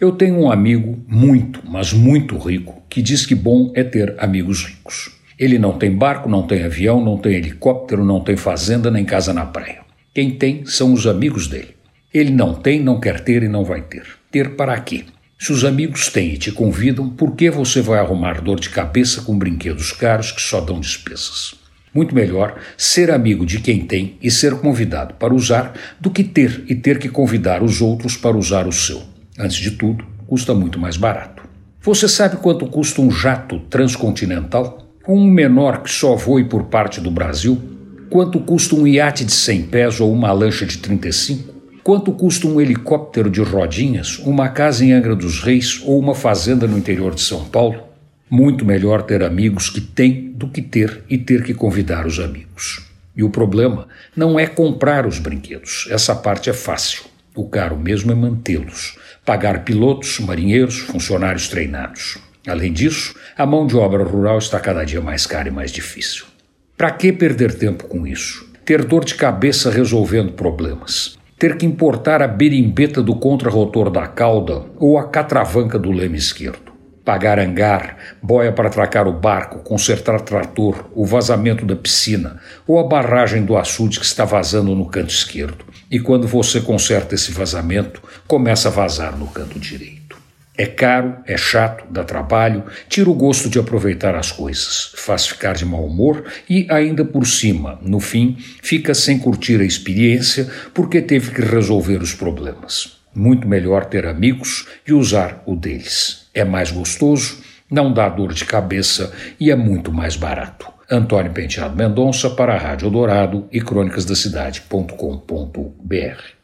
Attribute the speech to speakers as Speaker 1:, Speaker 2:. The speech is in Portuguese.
Speaker 1: Eu tenho um amigo muito, mas muito rico que diz que bom é ter amigos ricos. Ele não tem barco, não tem avião, não tem helicóptero, não tem fazenda nem casa na praia. Quem tem são os amigos dele. Ele não tem, não quer ter e não vai ter. Ter para quê? Se os amigos têm e te convidam, por que você vai arrumar dor de cabeça com brinquedos caros que só dão despesas? Muito melhor ser amigo de quem tem e ser convidado para usar do que ter e ter que convidar os outros para usar o seu. Antes de tudo, custa muito mais barato. Você sabe quanto custa um jato transcontinental? Um menor que só voe por parte do Brasil? Quanto custa um iate de 100 pés ou uma lancha de 35? Quanto custa um helicóptero de rodinhas, uma casa em Angra dos Reis ou uma fazenda no interior de São Paulo? Muito melhor ter amigos que têm do que ter e ter que convidar os amigos. E o problema não é comprar os brinquedos, essa parte é fácil. O caro mesmo é mantê-los, pagar pilotos, marinheiros, funcionários treinados. Além disso, a mão de obra rural está cada dia mais cara e mais difícil. Para que perder tempo com isso? Ter dor de cabeça resolvendo problemas. Ter que importar a berimbeta do contrarotor da cauda ou a catravanca do leme esquerdo. Pagar hangar, boia para atracar o barco, consertar trator, o vazamento da piscina ou a barragem do açude que está vazando no canto esquerdo e quando você conserta esse vazamento, começa a vazar no canto direito. É caro, é chato, dá trabalho, tira o gosto de aproveitar as coisas, faz ficar de mau humor e, ainda por cima, no fim, fica sem curtir a experiência porque teve que resolver os problemas. Muito melhor ter amigos e usar o deles. É mais gostoso, não dá dor de cabeça e é muito mais barato. Antônio Penteado Mendonça para a Rádio Dourado e crônicasdacidade.com.br.